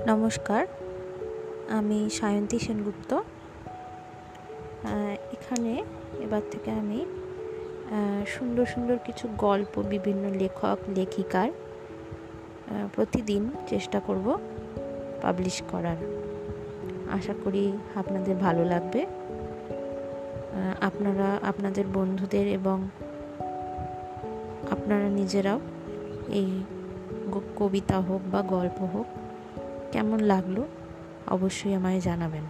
নমস্কার, আমি সায়ন্তী সেনগুপ্ত। এখানে এবার থেকে আমি সুন্দর সুন্দর কিছু গল্প, বিভিন্ন লেখক, লেখিকার প্রতিদিন চেষ্টা করব পাবলিশ করার। আশা করি আপনাদের ভালো লাগবে। আপনারা, আপনাদের বন্ধুদের এবং আপনারা নিজেরাও এই কবিতা হোক বা গল্প হোক কেমন লাগল অবশ্যই আমায় জানাবেন।